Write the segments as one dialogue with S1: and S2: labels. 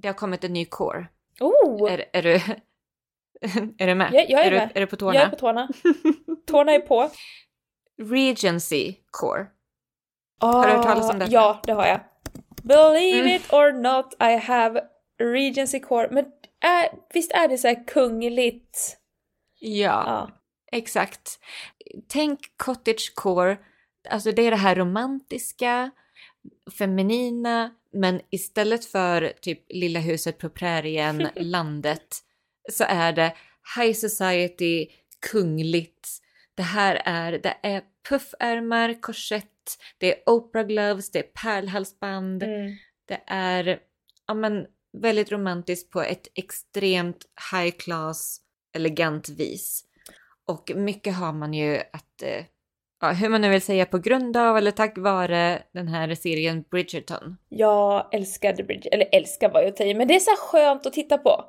S1: det har kommit en ny core.
S2: Oh!
S1: Är, är, du, är du med?
S2: Jag, jag är,
S1: är,
S2: med.
S1: Du, är du på tårna?
S2: Jag är på tårna. tårna är på.
S1: Regency core. Har du hört talas om detta?
S2: Ja, det har jag. Believe
S1: Mm.
S2: it or not, I have Regency Core. Men är, visst är det så här kungligt?
S1: Ja,
S2: Ja.
S1: exakt. Tänk cottagecore, alltså det är det här romantiska, feminina, men istället för typ lilla huset på prärien, landet, så är det high society, kungligt. Det här är, det är puffärmar, korsett, det är Oprah gloves, det är pärlhalsband,
S2: Mm.
S1: det är ja, men, väldigt romantiskt på ett extremt high class, elegant vis. Och mycket har man ju att, eh, ja, hur man nu vill säga, på grund av eller tack vare den här serien Bridgerton.
S2: Jag älskade Bridget, eller älskar var jag i, men det är så skönt att titta på.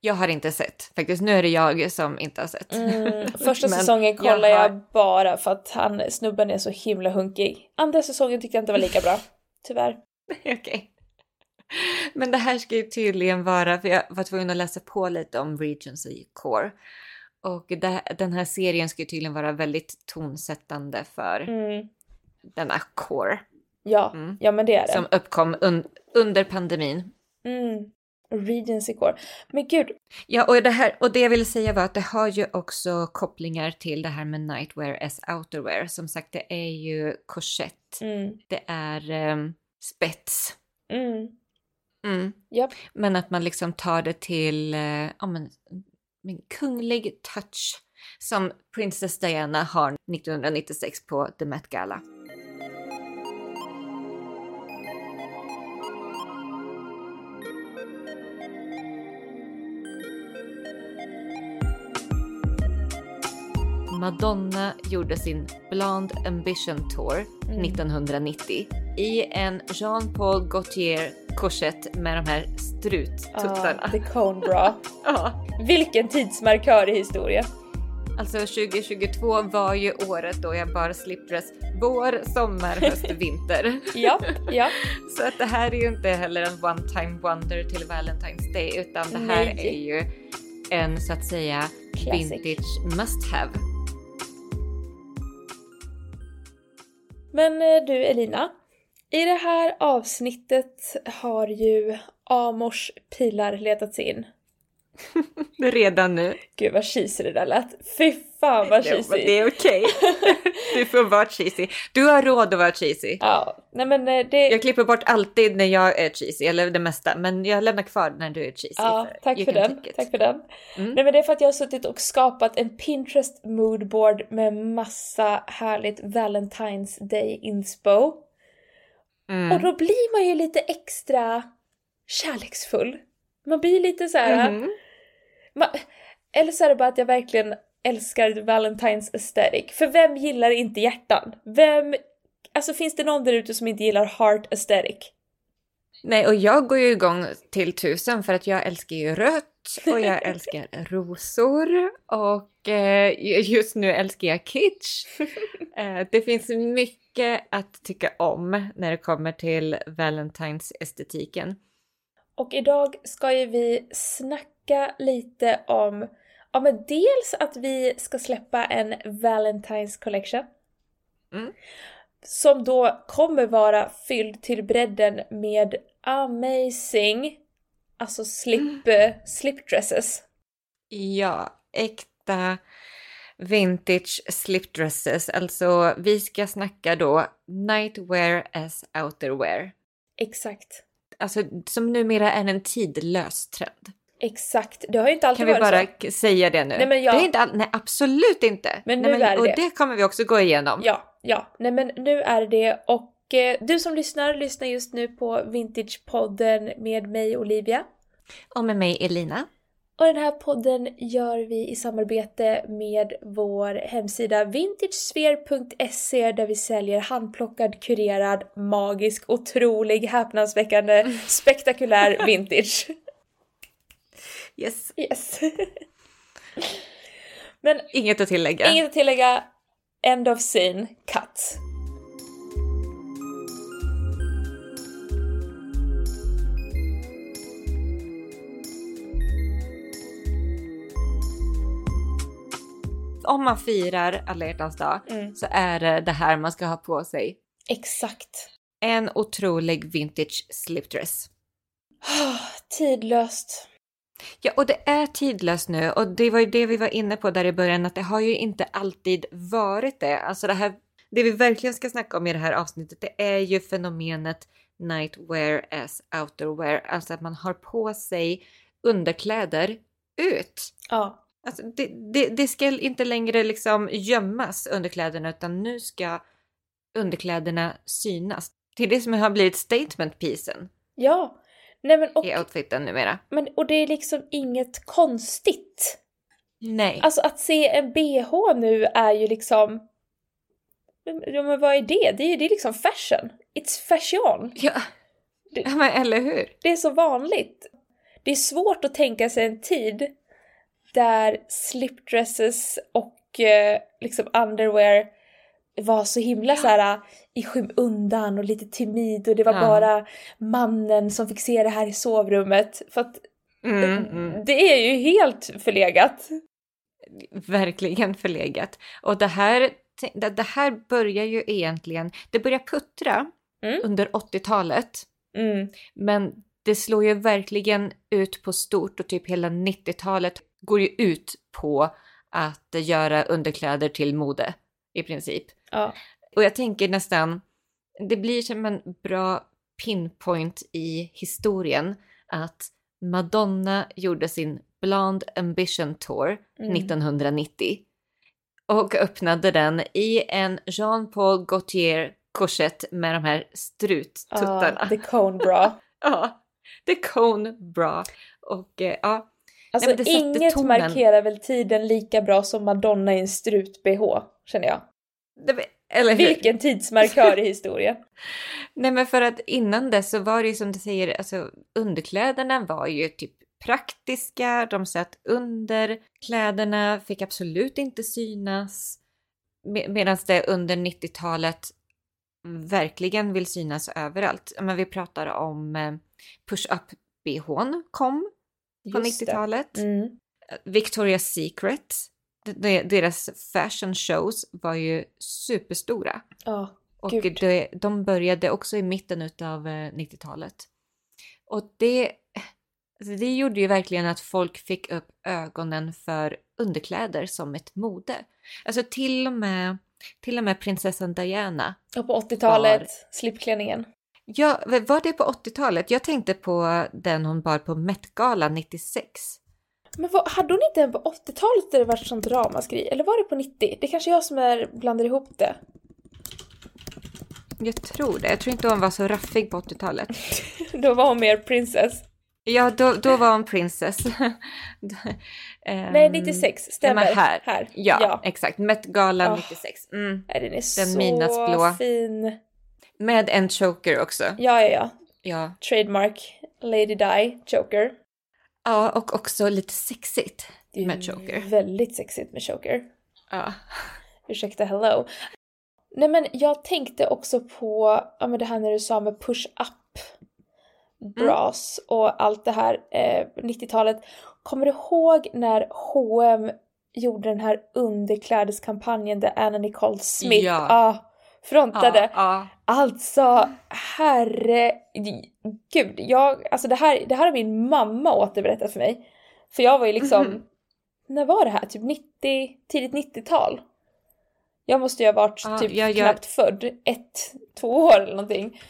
S1: Jag har inte sett, faktiskt. Nu är det jag som inte har sett.
S2: Mm, första säsongen kollade
S1: jag
S2: jag,
S1: har-
S2: bara för att han, snubben är så himla hunkig. Andra säsongen tyckte jag inte var lika bra. Tyvärr.
S1: Okej. Men det här ska ju tydligen vara, för jag var tvungen att läsa på lite om Regency Core. Och det, den här serien ska ju tydligen vara väldigt tonsättande för
S2: Mm.
S1: denna core
S2: Ja,
S1: Mm.
S2: ja men det är det.
S1: som uppkom un, under pandemin.
S2: Mm. Regency Core. Men gud,
S1: Ja, och det, här, och det jag ville säga var att det har ju också kopplingar till det här med nightwear as outerwear. Som sagt, det är ju korsett,
S2: mm.
S1: det är ehm, spets.
S2: Mm.
S1: Mm.
S2: Japp.
S1: Men att man liksom tar det till eh, ja, men, en kunglig touch som Princess Diana har 1996 på The Met Gala. Madonna gjorde sin Blonde Ambition Tour
S2: Mm.
S1: 1990 i en Jean Paul Gaultier korsett med de här struttuttarna.
S2: Ah, the cone bra.
S1: Ja.
S2: Vilken tidsmarkör i historien.
S1: Alltså 2022 var ju året då jag bar slipdress vår, sommar, höst, vinter.
S2: Japp, japp.
S1: Så att det här är ju inte heller en one time wonder till Valentine's Day utan det här
S2: Nej.
S1: är ju en så att säga
S2: Classic.
S1: vintage must have.
S2: Men eh, du Elina, i det här avsnittet har ju Amors pilar letats in.
S1: Redan nu.
S2: Gud vad cheesy det där lät. Fy fan vad cheesy.
S1: men det är okej. Du får vara cheesy. Du har råd att vara cheesy.
S2: Ja, nej men eh, det...
S1: Jag klipper bort alltid när jag är cheesy, eller det mesta, men jag lämnar kvar när du är cheesy.
S2: Ja, tack för den. Tack för den.
S1: Mm.
S2: Nej men det är för att jag har suttit och skapat en Pinterest moodboard med massa härligt Valentine's Day inspo.
S1: Mm.
S2: Och då blir man ju lite extra kärleksfull. Man blir lite så här.
S1: Mhm.
S2: Man, eller så är det bara att jag verkligen älskar Valentine's aesthetic. För vem gillar inte hjärtan? Vem... Alltså finns det någon där ute som inte gillar heart aesthetic?
S1: Nej, och jag går ju igång till tusen för att jag älskar ju rött och jag älskar rosor och eh, just nu älskar jag kitsch. Eh, det finns mycket att tycka om när det kommer till Valentine's-estetiken.
S2: Och idag ska ju vi snacka lite om, ja men dels att vi ska släppa en Valentine's collection.
S1: Mm.
S2: Som då kommer vara fylld till bredden med amazing, alltså slip,
S1: Mm.
S2: slipdresses.
S1: Ja, äkta vintage slipdresses. Alltså, vi ska snacka då nightwear as outerwear.
S2: Exakt.
S1: Alltså, som numera är en tidlös trend.
S2: Exakt. Det har ju inte alltid
S1: Kan vi
S2: varit
S1: bara
S2: så.
S1: säga det nu?
S2: Nej, men jag-
S1: det är inte all... Nej, absolut inte.
S2: Men
S1: Nej,
S2: nu är det
S1: Och
S2: det.
S1: det kommer vi också gå igenom.
S2: Ja, ja. Nej men nu är det och eh, du som lyssnar, lyssnar just nu på Vintagepodden med mig Olivia.
S1: Och med mig Elina.
S2: Och den här podden gör vi i samarbete med vår hemsida vintagesphere.se där vi säljer handplockad, kurerad, magisk, otrolig, häpnadsväckande, spektakulär vintage.
S1: Yes.
S2: Yes. Men
S1: inget att tillägga.
S2: Inget att tillägga. End of scene, cut.
S1: Om man firar alla hjärtans dag
S2: mm.
S1: så är det det här man ska ha på sig.
S2: Exakt.
S1: En otrolig vintage slipdress.
S2: Oh, tidlöst.
S1: Ja, och det är tidlöst nu och det var ju det vi var inne på där i början att det har ju inte alltid varit det. Alltså det här, det vi verkligen ska snacka om i det här avsnittet, det är ju fenomenet nightwear as outerwear, alltså att man har på sig underkläder ut.
S2: Ja.
S1: Alltså det, det, det ska inte längre liksom gömmas underkläderna utan nu ska underkläderna synas. Det är det som har blivit statement-piecen
S2: Ja. Nej men och,
S1: i outfiten numera.
S2: men och det är liksom inget konstigt.
S1: Nej.
S2: Alltså att se en bh nu är ju liksom... Ja men vad är det? Det är det är liksom fashion. It's fashion.
S1: Ja.
S2: Det-
S1: ja, men eller hur?
S2: Det är så vanligt. Det är svårt att tänka sig en tid där slipdresses och eh, liksom underwear var så himla så här i skymundan och lite timid och det var
S1: Ja.
S2: bara mannen som fick se det här i sovrummet. För att
S1: Mm, mm.
S2: det är ju helt förlegat.
S1: Verkligen förlegat. Och det här, det det här börjar ju egentligen, det börjar puttra
S2: Mm.
S1: under 80-talet.
S2: Mm.
S1: Men det slår ju verkligen ut på stort och typ hela 90-talet går ju ut på att göra underkläder till mode i princip.
S2: Ja.
S1: Och jag tänker nästan, det blir som en bra pinpoint i historien att Madonna gjorde sin Blonde Ambition Tour
S2: Mm.
S1: 1990 och öppnade den i en Jean Paul Gaultier korsett med de här struttuttarna.
S2: Ja, the cone bra.
S1: Ja, the cone bra. Och eh, ja,
S2: Alltså
S1: sätter
S2: inget
S1: tonen.
S2: markerar väl tiden lika bra som Madonna i en strut-bh, känner jag.
S1: eller hur?
S2: Vilken tidsmarkör i historien.
S1: Nej men för att innan det så var det ju som du säger, alltså underkläderna var ju typ praktiska, de satt under, kläderna fick absolut inte synas. Med, Medan det under 90-talet verkligen vill synas överallt. Men vi pratar om eh, push-up bhn kom på
S2: Just det.
S1: 90-talet.
S2: Mm.
S1: Victoria's Secret, de- de- deras fashion shows var ju superstora.
S2: Ja,
S1: Och
S2: Gud.
S1: det, de började också i mitten av 90-talet. Och det, alltså det gjorde ju verkligen att folk fick upp ögonen för underkläder som ett mode. Alltså till och med, till och med prinsessan Diana.
S2: och på 80-talet, slipklänningen.
S1: Ja, var det på 80-talet? Jag tänkte på den hon bar på Met-galan 96.
S2: Men vad, hade hon inte en på 80-talet där det var sånt ramaskri? Eller var det på 90? Det är kanske jag som är, blandar ihop det.
S1: Jag tror det. Jag tror inte hon var så raffig på 80-talet.
S2: Då var hon mer princess.
S1: Ja, då, då var hon princess. Ehm,
S2: Nej, 96, stämmer.
S1: här.
S2: här.
S1: Ja,
S2: ja.
S1: exakt. Met-galan
S2: Ah.
S1: 96. Mm.
S2: Nej, den är så
S1: midnattsblå.
S2: fin.
S1: Med en choker också.
S2: Ja, ja, ja.
S1: Ja.
S2: Trademark Lady Di Choker.
S1: ja, och också lite sexigt med choker.
S2: väldigt sexigt med choker.
S1: Ja.
S2: Ursäkta, hello. Nej men jag tänkte också på ja, men det här när du sa med push-up bras och allt det här eh, 90-talet. Kommer du ihåg när H&M gjorde den här underklädeskampanjen där Anna Nicole Smith
S1: Ja.
S2: ah, frontade?
S1: Ja, ja.
S2: Alltså, herregud. Jag, alltså det här, det här har min mamma återberättat för mig. För jag var ju liksom,
S1: Mhm.
S2: när var det här? Typ 90, tidigt 90-tal? Jag måste ju ha varit
S1: Ja,
S2: typ
S1: jag- jag-
S2: knappt född, ett, två år eller någonting.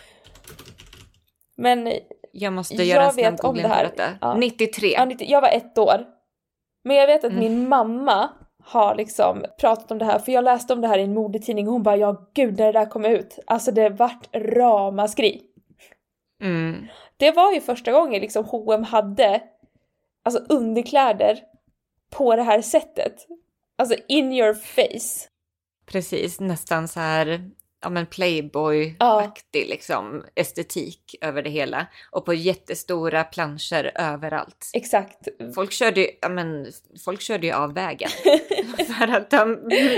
S2: Men
S1: Jag måste
S2: Jag
S1: göra en snabb googling
S2: det
S1: på
S2: här.
S1: detta.
S2: Ja.
S1: 93.
S2: ja, 90 jag var ett år. Men jag vet att
S1: Mm.
S2: min mamma har liksom pratat om det här, för jag läste om det här i en modetidning och hon bara ja gud när det där kom ut, alltså det vart ramaskri.
S1: Mm.
S2: Det var ju första gången liksom H&M hade alltså underkläder på det här sättet. Alltså in your face.
S1: Precis, nästan så här ja, men Playboy-aktig liksom, estetik över det hela. Och på jättestora planscher överallt.
S2: Exakt.
S1: Folk körde, ju, ja, men, folk körde ju av vägen för att de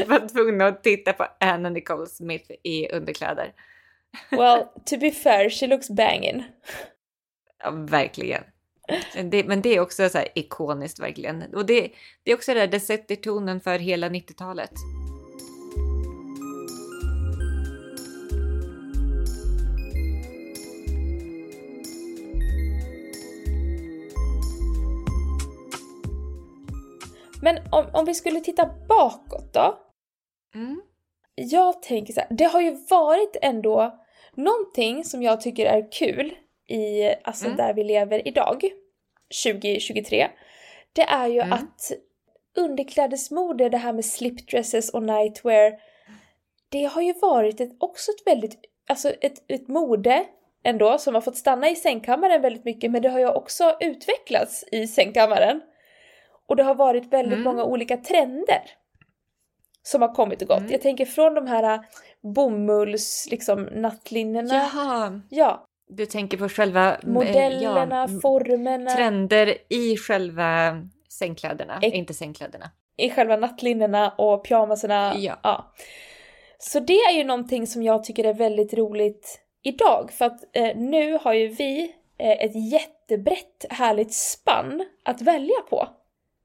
S1: var tvungna att titta på Anna Nicole Smith i underkläder.
S2: Well, to be fair, she looks banging.
S1: Ja, verkligen. Det, men det är också så här ikoniskt verkligen. Och det, det är också det där, det sätter tonen för hela 90-talet.
S2: Men om, om vi skulle titta bakåt då?
S1: Mm.
S2: Jag tänker så här, det har ju varit ändå någonting som jag tycker är kul i, alltså
S1: Mm.
S2: där vi lever idag, 2023. Det är ju
S1: Mm.
S2: att underklädesmode, det här med slipdresses och nightwear, det har ju varit ett, också ett väldigt, alltså ett, ett mode ändå som har fått stanna i sängkammaren väldigt mycket men det har ju också utvecklats i sängkammaren. Och det har varit väldigt
S1: Mm.
S2: många olika trender som har kommit och gått.
S1: Mm.
S2: Jag tänker från de här äh, bomulls, liksom nattlinnena.
S1: Jaha,
S2: Ja,
S1: du tänker på själva eh,
S2: modellerna,
S1: ja,
S2: formerna,
S1: trender i själva sängkläderna,
S2: Ex-
S1: inte sängkläderna.
S2: i själva nattlinnena och pyjamaserna.
S1: Ja.
S2: Så det är ju någonting som jag tycker är väldigt roligt idag. För att eh, nu har ju vi eh, ett jättebrett härligt spann att välja på.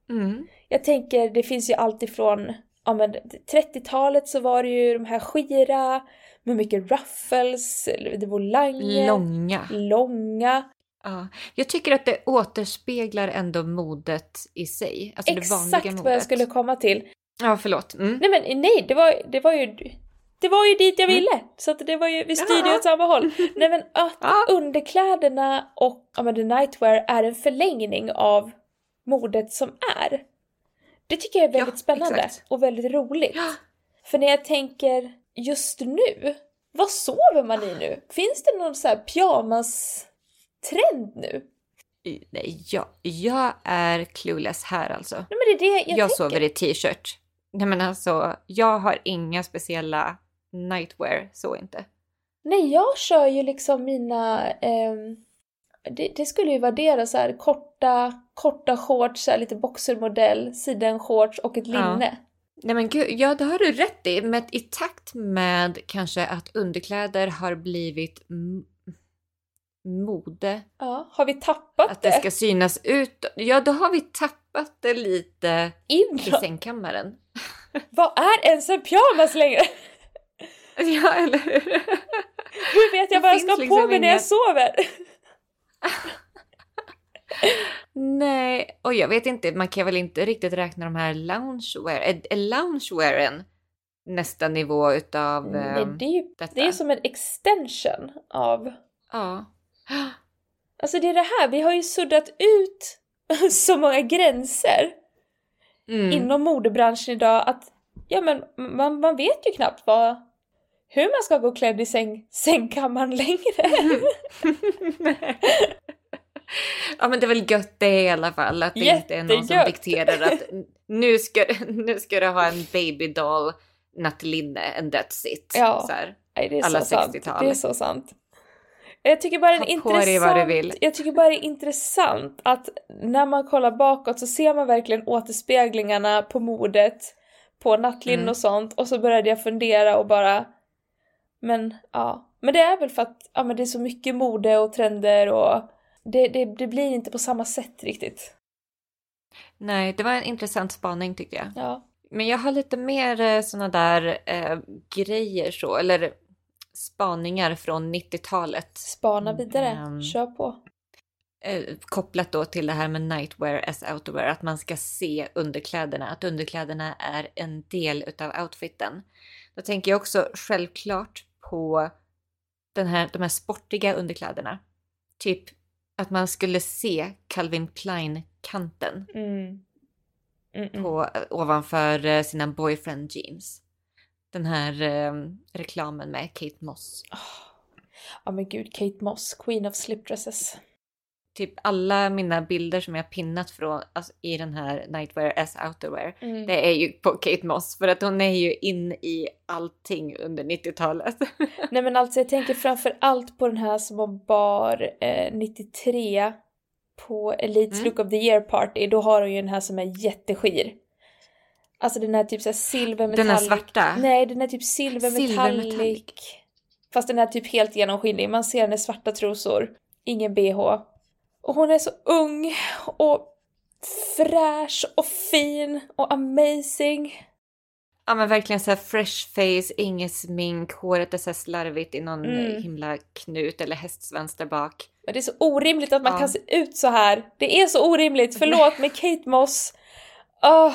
S1: Mm.
S2: Jag tänker, det finns ju allt ifrån ja, men 30-talet så var det ju de här skira med mycket ruffles, det volanger,
S1: Långa.
S2: långa.
S1: Ja. Jag tycker att det återspeglar ändå modet i sig. Alltså
S2: Exakt vad jag skulle komma till.
S1: Ja, förlåt. Mm.
S2: Nej men nej, det var, det var ju det var ju dit jag
S1: Mm.
S2: ville! Så att det var ju, vi styrde ju
S1: Ja.
S2: åt samma håll. Nej men att
S1: Ja.
S2: underkläderna och ja, men the nightwear är en förlängning av modet som är. Det tycker jag är väldigt
S1: Ja,
S2: spännande
S1: exakt.
S2: och väldigt roligt.
S1: Ja.
S2: För när jag tänker just nu, vad sover man i nu? Finns det någon så här pyjamas-trend nu?
S1: Nej, jag, jag är clueless här alltså.
S2: Nej men det är det jag,
S1: Jag,
S2: tänker.
S1: sover i t-shirt. Nej men alltså, jag har inga speciella nightwear, så inte.
S2: Nej, jag kör ju liksom mina... ehm, det, det skulle ju vara det så här korta, korta shorts, så här lite boxermodell, sidenshorts och ett
S1: Ja.
S2: linne.
S1: Nej men gud, ja det har du rätt i. Men i takt med kanske att underkläder har blivit mode,
S2: Ja. Har vi tappat
S1: att det ska synas ut. Ja, då har vi tappat det lite i
S2: Inåt?
S1: sängkammaren.
S2: Vad är ens en pyjamas längre?
S1: Ja, eller hur?
S2: Hur vet jag
S1: Det
S2: vad jag ska ha
S1: liksom
S2: på mig när jag sover?
S1: Nej, och jag vet inte, man kan väl inte riktigt räkna de här loungewear. Är, är loungewearen nästa nivå utav
S2: Nej,
S1: ehm,
S2: det är ju
S1: detta?
S2: det är som en extension av...
S1: Ja.
S2: Alltså det är det här, vi har ju suddat ut så många gränser
S1: Mm.
S2: inom modebranschen idag att ja men man, man vet ju knappt vad, hur man ska gå klädd i säng, sängkammaren längre.
S1: ja men det är väl gött det i alla fall att det inte är någon som
S2: Jättegött.
S1: dikterar att nu ska, nu ska du ha en babydoll nattlinne and that's it.
S2: Ja.
S1: Så här.
S2: Nej, det är
S1: Alla
S2: så sant.
S1: 60-tal.
S2: Det är så sant. Jag tycker bara det intressant.
S1: vill.
S2: Jag tycker bara det är intressant att när man kollar bakåt så ser man verkligen återspeglingarna på modet, på nattlinnen
S1: Mm.
S2: och sånt och så började jag fundera och bara men ja, men det är väl för att ja, men det är så mycket mode och trender och det, det, det blir inte på samma sätt riktigt.
S1: Nej, det var en intressant spaning tyckte jag.
S2: Ja.
S1: Men jag har lite mer sådana där eh, grejer så, eller spaningar från 90-talet.
S2: Spana vidare,
S1: Mm.
S2: kör på.
S1: Eh, kopplat då till det här med nightwear as outwear, att man ska se underkläderna, att underkläderna är en del utav outfiten. Då tänker jag också självklart på den här, de här sportiga underkläderna. Typ att man skulle se Calvin Klein-kanten
S2: Mm. Mm, mm.
S1: på, ovanför eh, sina boyfriend jeans. Den här eh, reklamen med Kate Moss.
S2: Ja men gud, Kate Moss, Queen of Slipdresses.
S1: Typ alla mina bilder som jag pinnat från alltså, i den här Nightwear as outerwear.
S2: Mm.
S1: Det är ju på Kate Moss för att hon är ju in i allting under 90-talet.
S2: Nej men alltså jag tänker framför allt på den här som hon bar eh, 93 på Elite's
S1: Mm.
S2: Look of the Year Party. Då har hon ju den här som är jätteskir. Alltså den här typ såhär silver
S1: Den här svarta?
S2: Nej, den är typ silver
S1: Silver
S2: metallic.
S1: metallic.
S2: Fast den är typ helt genomskinlig. Man ser hennes svarta trosor. Ingen bh. Och hon är så ung och fräsch och fin och amazing.
S1: Ja men verkligen så fresh face, inget smink, håret är så slarvigt i någon
S2: Mm.
S1: himla knut eller hästsvans där bak.
S2: Men det är så orimligt att man
S1: Ja.
S2: kan se ut så här. Det är så orimligt, förlåt med Kate Moss. Åh,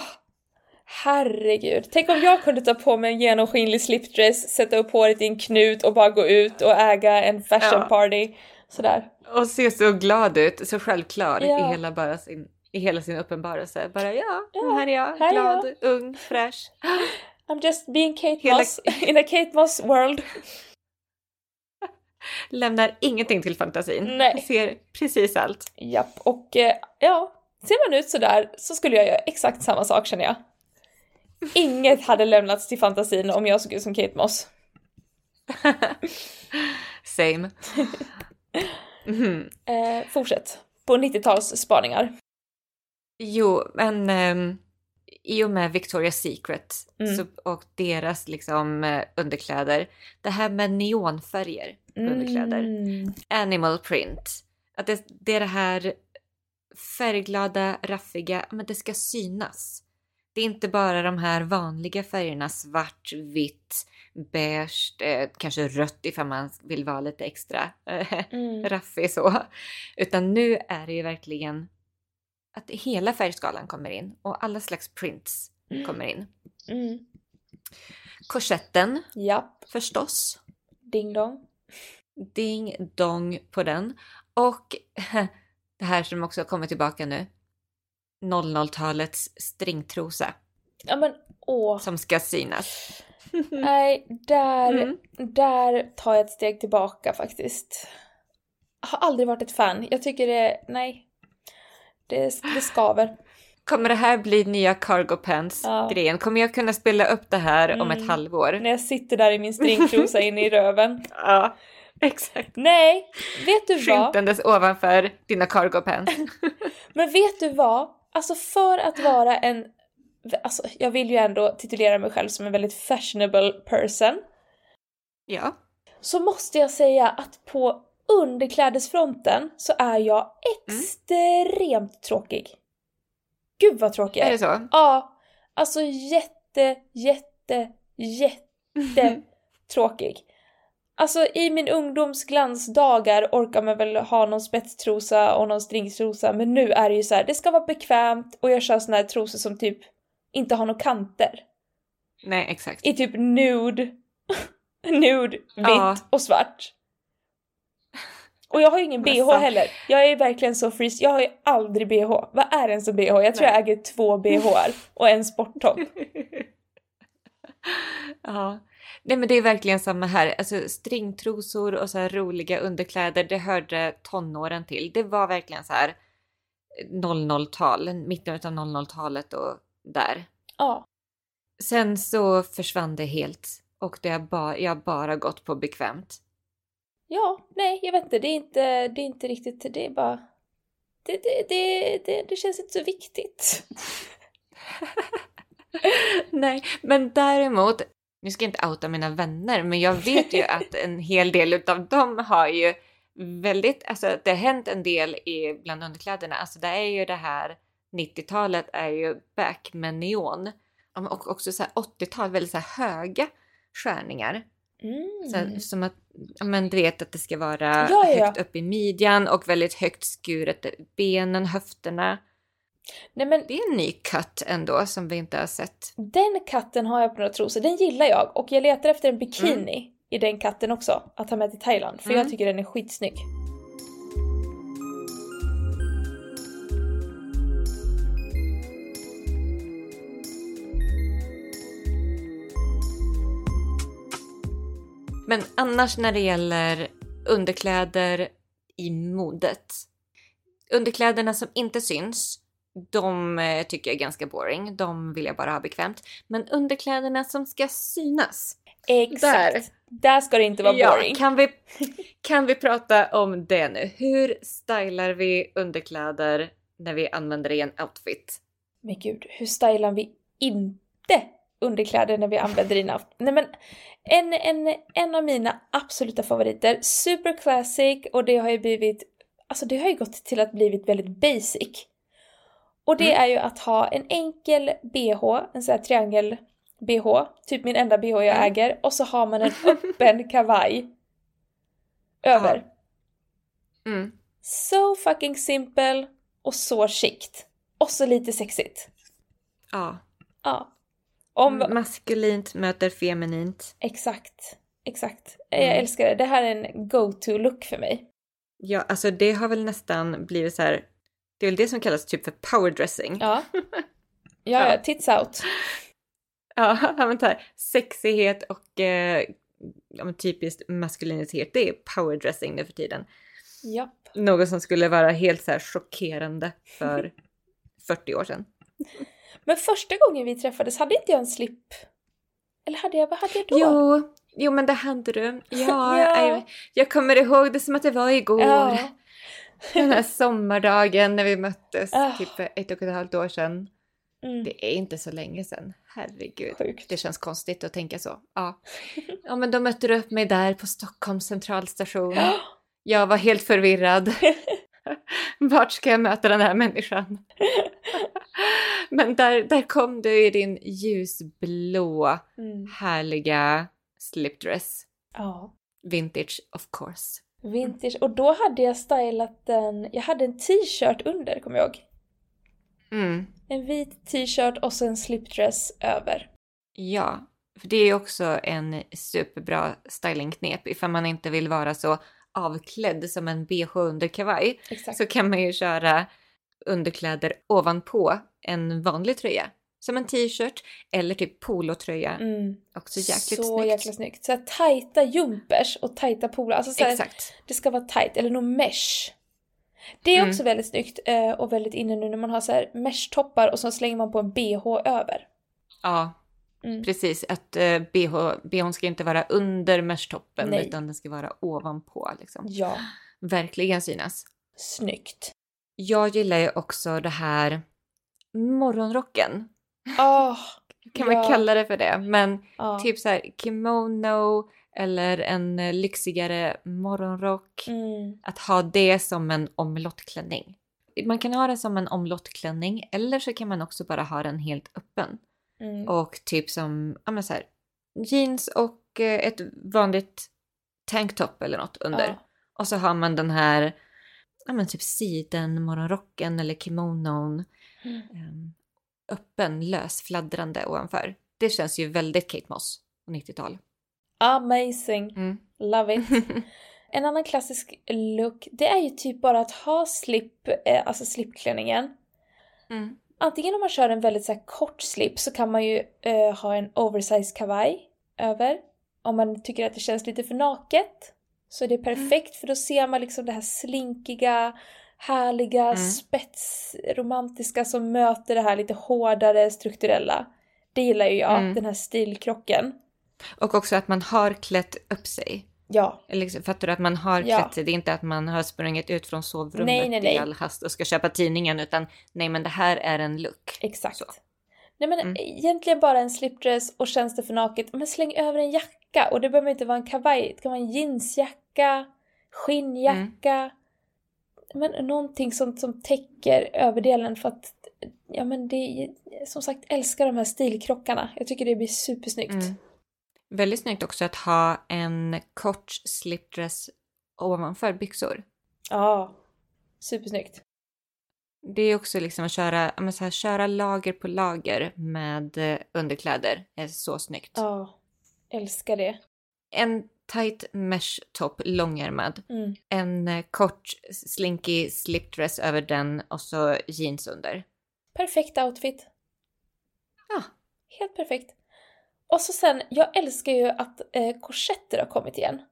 S2: herregud. Tänk om jag kunde ta på mig en genomskinlig slipdress, sätta upp håret i en knut och bara gå ut och äga en fashion
S1: Ja.
S2: party. Sådär.
S1: Och ser så glad ut, så självklar
S2: Ja.
S1: i, hela bara sin, i hela sin uppenbarelse. Bara ja,
S2: Ja,
S1: här är jag,
S2: här är
S1: glad, ung, fräsch.
S2: I'm just being Kate
S1: Hela-
S2: Moss in a Kate Moss world.
S1: Lämnar ingenting till fantasin.
S2: Nej.
S1: Ser precis allt.
S2: Japp, och eh, ja, ser man ut sådär så skulle jag göra exakt samma sak känner jag. Inget hade lämnats till fantasin om jag såg ut som Kate Moss.
S1: Same. Mhm.
S2: Eh, fortsätt. På 90-tals spaningar.
S1: Jo, men ehm, i och med Victoria's Secret
S2: Mm.
S1: så, och deras liksom eh, underkläder, det här med neonfärger på underkläder,
S2: Mm.
S1: animal print, att det, det är det här färgglada, raffiga, men det ska synas. Det är inte bara de här vanliga färgerna, svart, vitt, beige, eh, kanske rött ifall man vill vara lite extra eh,
S2: Mm.
S1: raffig så. Utan nu är det ju verkligen att hela färgskalan kommer in och alla slags prints kommer in.
S2: Mm.
S1: Korsetten
S2: Japp,
S1: förstås.
S2: ding dong.
S1: Ding dong på den. Och det här som också kommer tillbaka nu. 00-talets stringtrosa
S2: Ja men åh.
S1: som ska synas.
S2: Nej, där,
S1: Mm.
S2: där tar jag ett steg tillbaka faktiskt. Har aldrig varit ett fan. Jag tycker det, nej. Det, det skaver.
S1: Kommer det här bli nya cargo pants
S2: Ja.
S1: Kommer jag kunna spela upp det här om
S2: Mm.
S1: ett halvår?
S2: När jag sitter där i min stringtrosa inne i röven.
S1: Ja, exakt.
S2: Nej, vet du vad?
S1: Skymtandes ovanför dina cargo pants.
S2: Men vet du vad? Alltså för att vara en... Alltså jag vill ju ändå titulera mig själv som en väldigt fashionable person.
S1: Ja.
S2: Så måste jag säga att på underklädesfronten så är jag extremt tråkig. Gud vad tråkig jag
S1: Är
S2: är.
S1: det så?
S2: Ja, alltså jätte, jätte, jätte tråkig. Alltså i min ungdoms glansdagar orkar man väl ha någon spetstrosa och någon stringtrosa men nu är det ju så här, det ska vara bekvämt och jag kör såna här trosor som typ inte har några kanter.
S1: Nej, exakt.
S2: I typ nude, nude, vitt
S1: Ja.
S2: och svart. Och jag har ju ingen bh heller. Jag är verkligen så freeze. Jag har ju aldrig bh. Vad är ens en bh? Jag tror
S1: Nej.
S2: jag äger två bhar och en sporttopp.
S1: ja. Nej men det är verkligen samma här. Alltså stringtrosor och så här roliga underkläder, det hörde tonåren till. Det var verkligen så här 00-tal, mitten av 00-talet och där.
S2: Ja.
S1: Sen så försvann det helt och det har bara, jag har bara gått på bekvämt.
S2: Ja, nej, jag vet inte. Det är inte, det är inte riktigt, det är bara... Det, det, det, det, det känns inte så viktigt.
S1: Nej, men däremot, nu ska jag inte outa mina vänner, men jag vet ju att en hel del utav dem har ju väldigt, alltså det har hänt en del i, bland underkläderna. Alltså det är ju det här 90-talet är ju back med neon. Och också så här 80-tal, väldigt så höga skärningar. Så
S2: Mm.
S1: som att, men du vet att det ska vara
S2: Ja, ja, ja.
S1: högt upp i midjan och väldigt högt skuret, benen, höfterna.
S2: Nej men
S1: Det är en ny cut ändå som vi inte har sett.
S2: den katten har jag på några trosor, den gillar jag och jag letar efter en bikini i den katten också att ta med till Thailand för
S1: Mm.
S2: jag tycker den är skitsnygg.
S1: Men annars när det gäller underkläder i modet. Underkläderna som inte syns, de eh, tycker jag är ganska boring. De vill jag bara ha bekvämt. Men underkläderna som ska synas.
S2: Exakt!
S1: Där.
S2: Där, ska det inte vara
S1: Ja,
S2: boring.
S1: kan, vi, kan vi prata om det nu? Hur stylar vi underkläder när vi använder det i en outfit?
S2: Men gud, hur stylar vi inte underkläder när vi använder dina... Nej men, en, en, en av mina absoluta favoriter, super classic och det har ju blivit alltså det har ju gått till att blivit väldigt basic. Och det
S1: Mm.
S2: är ju att ha en enkel bh, en sån här triangel bh, typ min enda bh jag
S1: Mm.
S2: äger, och så har man en öppen kavaj över.
S1: Mm.
S2: So fucking simple och så chict. Och så lite sexigt.
S1: Ja.
S2: Ja. Om,
S1: Maskulint möter feminint.
S2: Exakt. Exakt. Jag
S1: Mm.
S2: älskar det. Det här är en go-to-look för mig.
S1: Ja, alltså det har väl nästan blivit så här. Det är väl det som kallas typ för powerdressing.
S2: Ja. Ja, ja, tits out.
S1: Ja, men här, sexighet och eh, ja, typiskt maskulinitet, det är powerdressing nu för tiden.
S2: Japp.
S1: Något som skulle vara helt så här chockerande för 40 år sedan.
S2: Men första gången vi träffades hade inte jag en slip? Eller hade jag, vad hade jag då?
S1: Jo, jo men det hade du. Ja,
S2: Ja.
S1: Jag, jag kommer ihåg det som att det var igår.
S2: Ja.
S1: Den här sommardagen när vi möttes,
S2: Ah.
S1: typ ett och ett halvt år sedan.
S2: Mm.
S1: Det är inte så länge sedan. Herregud.
S2: Sjukt.
S1: Det känns konstigt att tänka så. Ja. ja, men då mötte du upp mig där på Stockholms centralstation. Jag var helt förvirrad. Vart ska jag möta den här människan? Men där, där kom du i din ljusblå,
S2: Mm.
S1: härliga slipdress.
S2: Ja.
S1: Vintage of course.
S2: Vintage. Och då hade jag stylat den, jag hade en t-shirt under, kommer jag ihåg.
S1: Mm.
S2: En vit t-shirt och så en slipdress över.
S1: Ja, för det är ju också en superbra stylingknep ifall man inte vill vara så avklädd som en bh under kavaj.
S2: Exakt.
S1: så kan man ju köra underkläder ovanpå en vanlig tröja. Som en t-shirt eller typ polotröja.
S2: Mm.
S1: Också jäkligt
S2: så
S1: snyggt.
S2: jäkla snyggt. Så här tajta jumpers och tajta polar. Alltså så här,
S1: Exakt.
S2: det ska vara tajt, eller nog mesh. Det är
S1: Mm.
S2: också väldigt snyggt eh, och väldigt inne nu när man har så här mesh-toppar och så slänger man på en bh över.
S1: Ja,
S2: Mm.
S1: precis. Att eh, bh, bhn ska inte vara under meshtoppen utan den ska vara ovanpå. Liksom.
S2: Ja,
S1: Verkligen synas.
S2: snyggt.
S1: Jag gillar ju också det här morgonrocken.
S2: Ah,
S1: Kan
S2: Ja.
S1: man kalla det för det? Men
S2: ja.
S1: typ så här kimono eller en lyxigare morgonrock.
S2: Mm.
S1: att ha det som en omlottklänning. Man kan ha det som en omlottklänning eller så kan man också bara ha den helt öppen.
S2: Mm.
S1: Och typ som ja, men så här, jeans och eh, ett vanligt tanktop eller något under.
S2: Ja.
S1: Och så har man den här ja, men typ siden, morgonrocken eller kimonon
S2: Mm.
S1: Öppen, lös, fladdrande ovanför. Det känns ju väldigt Kate Moss på 90-tal.
S2: Amazing.
S1: Mm.
S2: Love it. En annan klassisk look, det är ju typ bara att ha slip, eh, alltså slipklänningen.
S1: Mm.
S2: Antingen om man kör en väldigt så kort slip så kan man ju eh, ha en oversized kavaj över. Om man tycker att det känns lite för naket så är det perfekt för då ser man liksom det här slinkiga, härliga,
S1: Mm.
S2: spetsromantiska som möter det här lite hårdare, strukturella. Det gillar ju jag,
S1: Mm.
S2: den här stilkrocken.
S1: Och också att man har klätt upp sig.
S2: Ja,
S1: liksom, fattar du att man har
S2: Ja.
S1: klätt sig? Det är inte att man har sprungit ut från sovrummet
S2: Nej, nej, nej.
S1: i all hast och ska köpa tidningen utan nej men det här är en look.
S2: exakt.
S1: Så.
S2: Nej men
S1: Mm.
S2: egentligen bara en slipdress och känns det för naket, men släng över en jacka. Och det behöver inte vara en kavaj, det kan vara en jeansjacka, skinnjacka.
S1: Mm.
S2: Men någonting som, som täcker överdelen för att, ja men det är, som sagt, älskar de här stilkrockarna. Jag tycker det blir supersnyggt.
S1: Mm. Väldigt snyggt också att ha en kort slipdress ovanför byxor.
S2: Ja, supersnyggt.
S1: Det är också liksom att köra, men så här, köra lager på lager med eh, underkläder. är så snyggt.
S2: Ja, älskar det.
S1: En tight mesh topp, långärmad.
S2: Mm.
S1: En eh, kort slinky slipdress över den och så jeans under.
S2: Perfekt outfit.
S1: Ja.
S2: Helt perfekt. Och så sen, jag älskar ju att eh, korsetter har kommit igen.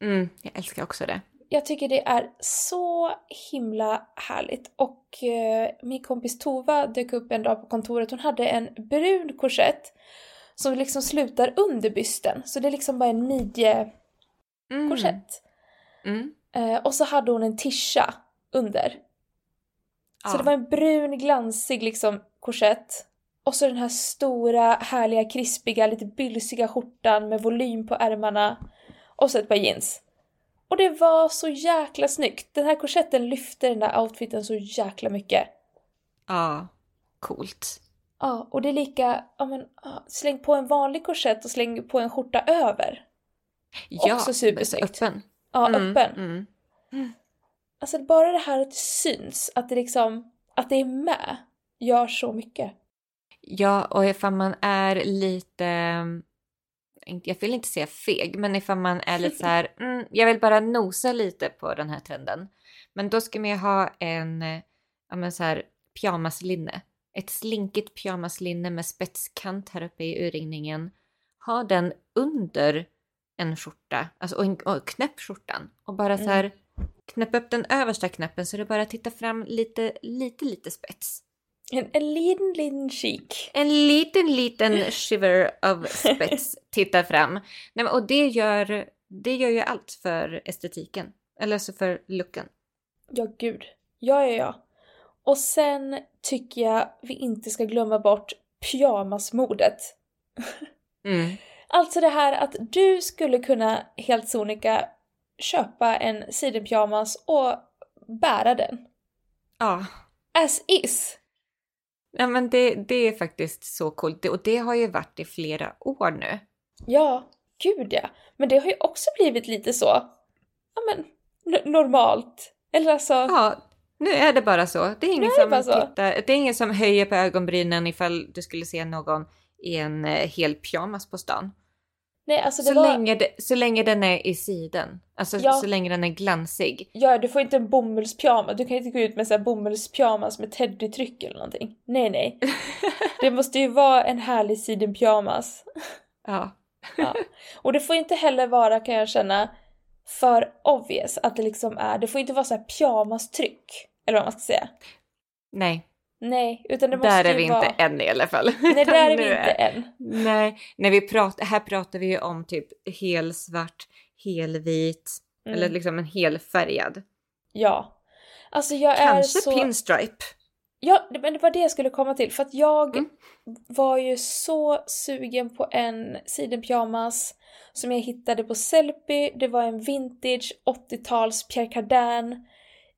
S1: Mm, jag älskar också det.
S2: Jag tycker det är så himla härligt. Och eh, min kompis Tova dök upp en dag på kontoret. Hon hade en brun korsett som liksom slutar under bysten. Så det är liksom bara en midjekorsett.
S1: Mm. Mm.
S2: Eh, och så hade hon en tisha under. Så
S1: Ja.
S2: det var en brun glansig liksom korsett. Och så den här stora, härliga, krispiga, lite bylsiga skjortan med volym på ärmarna. Och så ett par jeans. Och det var så jäkla snyggt. Den här korsetten lyfte den där outfiten så jäkla mycket.
S1: Ja, coolt.
S2: Ja, och det är lika, ja men ja, släng på en vanlig korsett och släng på en skjorta över.
S1: Ja,
S2: Också supersnyggt.
S1: Öppen.
S2: Ja,
S1: Mm,
S2: öppen.
S1: Mm.
S2: Alltså bara det här att det syns, att det liksom, att det är med, gör så mycket.
S1: Ja, och ifall man är lite, inte- jag vill inte säga feg, men ifall man är lite så här, mm, jag vill bara nosa lite på den här trenden. Men då ska man ju ha en, ja men så här pyjamaslinne. Ett slinkigt pyjamaslinne med spetskant här uppe i urringningen. Ha den under en skjorta, alltså och, en, och knäpp skjortan. Och bara så här, knäpp upp den översta knäppen så det bara tittar fram lite, lite, lite spets.
S2: En, en liten, liten chic.
S1: En liten, liten shiver av spets tittar fram. Nej, men, och det gör, det gör ju allt för estetiken. Eller så för looken.
S2: Ja, gud. Ja, ja, ja. Och sen tycker jag vi inte ska glömma bort pyjamasmodet.
S1: Mm.
S2: Alltså det här att du skulle kunna helt sonika köpa en sidenpyjamas och bära den.
S1: Ja.
S2: As is!
S1: ja, men det, det är faktiskt så coolt. Och det har ju varit i flera år nu.
S2: Ja, gud ja. Men det har ju också blivit lite så, ja men, normalt. Eller alltså,
S1: Ja, nu är det bara så. Det är ingen,
S2: är det
S1: som, tittar, det är ingen som höjer på ögonbrynen ifall du skulle se någon i en eh, hel pyjamas på stan.
S2: nej alltså
S1: Så,
S2: var...
S1: länge det, så länge den är i siden. Alltså
S2: Ja.
S1: så länge den är glansig.
S2: Ja, du får inte en bomullspyjamas. Du kan inte gå ut med så här bomullspyjamas med teddytryck eller någonting. Nej, nej. Det måste ju vara en härlig sidenpyjamas.
S1: Ja.
S2: Ja. Och det får inte heller vara, kan jag känna, för obvious att det liksom är. Det får inte vara så här pyjamastryck. Eller vad man ska säga.
S1: Nej,
S2: Nej, utan det måste
S1: där är vi
S2: vara...
S1: inte än i alla fall.
S2: Nej, där är vi inte än.
S1: Nej, när vi pratar, här pratar vi ju om typ helsvart, helvit
S2: Mm.
S1: eller liksom en helfärgad.
S2: Ja. Alltså jag är
S1: Kanske
S2: så...
S1: pinstripe.
S2: Ja, men det var det jag skulle komma till. För att jag
S1: Mm.
S2: var ju så sugen på en sidenpyjamas som jag hittade på Sellpy. Det var en vintage 80-tals Pierre Cardin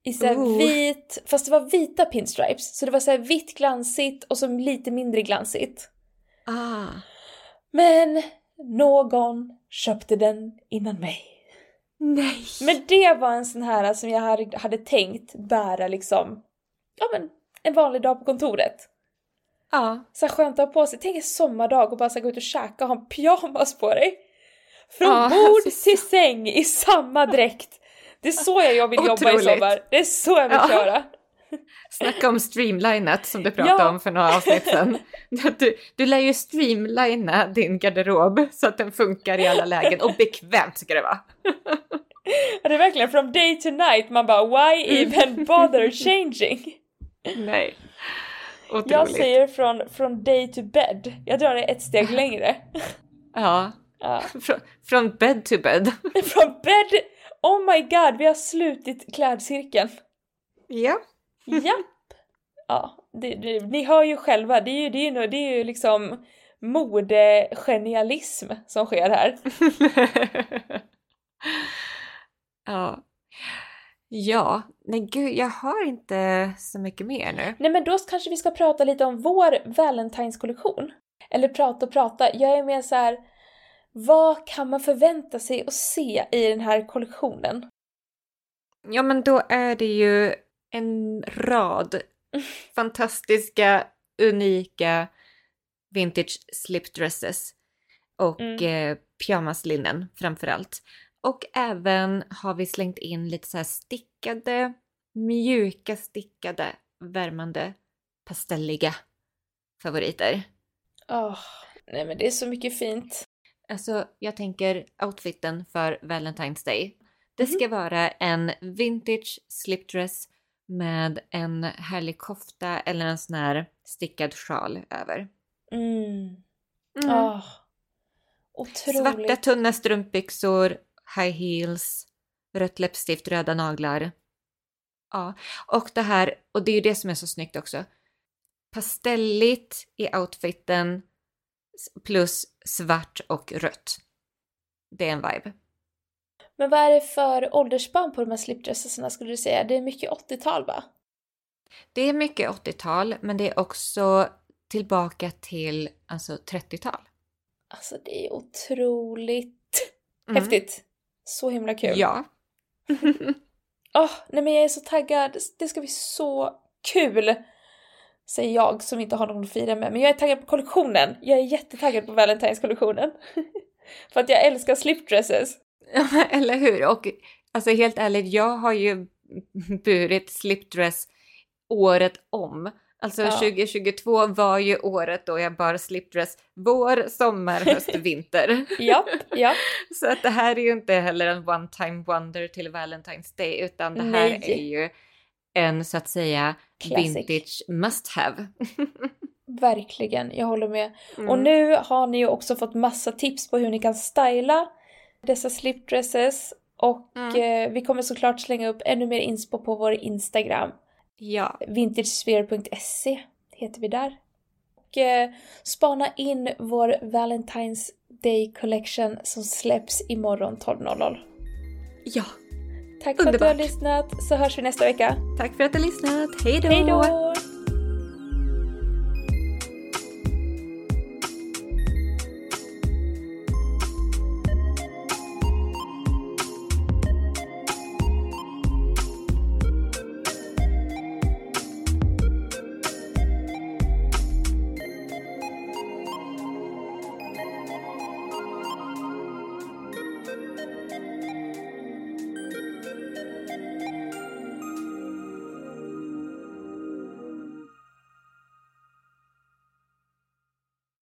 S2: i så
S1: Ooh.
S2: vit, fast det var vita pinstripes. Så det var så vitt glansigt och så lite mindre glansigt.
S1: Ah.
S2: Men någon köpte den innan mig.
S1: Nej.
S2: Men det var en sån här som jag hade tänkt bära liksom, ja men en vanlig dag på kontoret.
S1: Ja.
S2: Så här skönt att ha på sig. Tänk en sommardag och bara så här gå ut och käka och ha en pyjamas på dig. Från
S1: Ja,
S2: bord
S1: alltså,
S2: till säng i samma dräkt. Det är så jag vill jobba i
S1: Otroligt.
S2: sommar. Det är så jag vill
S1: Ja.
S2: köra.
S1: Snacka om streamlinet som du pratade
S2: Ja.
S1: om för några avsnitt sedan. Du, du lär ju streamlina din garderob så att den funkar i alla lägen och bekvämt ska det vara.
S2: Ja, Det är verkligen from day to night. Man bara why
S1: Mm.
S2: even bother changing?
S1: Nej. Otroligt.
S2: Jag säger från, från day to bed. Jag drar det ett steg längre.
S1: Ja.
S2: Ja.
S1: Från, från bed to bed.
S2: Från bed... Oh my god, vi har slutit klädcirkeln.
S1: Ja.
S2: Japp! Ja, det, det, ni hör ju själva, det är ju, det är ju, det är ju liksom modegenialism som sker här.
S1: ja. Ja, nej gud, jag har inte så mycket mer nu.
S2: Nej men då kanske vi ska prata lite om vår Valentine's-kollektion. Eller prata och prata, jag är mer så här. vad kan man förvänta sig att se i den här kollektionen?
S1: Ja, men då är det ju en rad fantastiska, unika vintage slipdresses och
S2: Mm.
S1: eh, pyjamaslinnen framför allt. Och även har vi slängt in lite så stickade, mjuka stickade, värmande, pastelliga favoriter.
S2: Åh, nej men det är så mycket fint.
S1: Alltså, jag tänker outfiten för Valentine's Day. Det
S2: Mhm.
S1: ska vara en vintage slipdress med en härlig kofta eller en sån här stickad sjal över.
S2: Mm.
S1: Mm.
S2: Åh. Otroligt.
S1: Svarta tunna strumpbyxor, high heels, rött läppstift, röda naglar. Ja, och det här, och det är ju det som är så snyggt också. Pastelligt i outfiten plus svart och rött. Det är en vibe.
S2: Men vad är det för åldersspann på de här slipdressarna skulle du säga? Det är mycket 80-tal va?
S1: Det är mycket 80-tal, men det är också tillbaka till alltså 30-tal.
S2: Alltså det är otroligt
S1: Mm.
S2: häftigt. Så himla kul.
S1: Ja.
S2: Åh, nej men jag är så taggad. Det ska bli så kul! Säger jag som inte har någon att fira med. Men jag är taggad på kollektionen. Jag är jättetaggad på Valentine's-kollektionen. För att jag älskar slipdresses.
S1: Ja, Eller hur? Och alltså helt ärligt, jag har ju burit slipdress året om. Alltså
S2: Ja.
S1: 2022 var ju året då jag bar slipdress vår, sommar, höst, vinter.
S2: Japp, japp.
S1: Så att det här är ju inte heller en one time wonder till Valentine's Day utan det här
S2: Nej.
S1: är ju en så att säga
S2: Classic.
S1: vintage must have.
S2: Verkligen, jag håller med.
S1: Mm.
S2: Och nu har ni ju också fått massa tips på hur ni kan styla dessa slipdresses. Och
S1: Mm.
S2: eh, vi kommer såklart slänga upp ännu mer inspo på vår Instagram.
S1: Ja,
S2: Vintagesphere.se heter vi där. Och eh, spana in vår Valentine's Day Collection som släpps imorgon 12.00.
S1: ja.
S2: Tack för att du har lyssnat så hörs vi nästa vecka.
S1: Tack för att du har lyssnat.
S2: Hej då!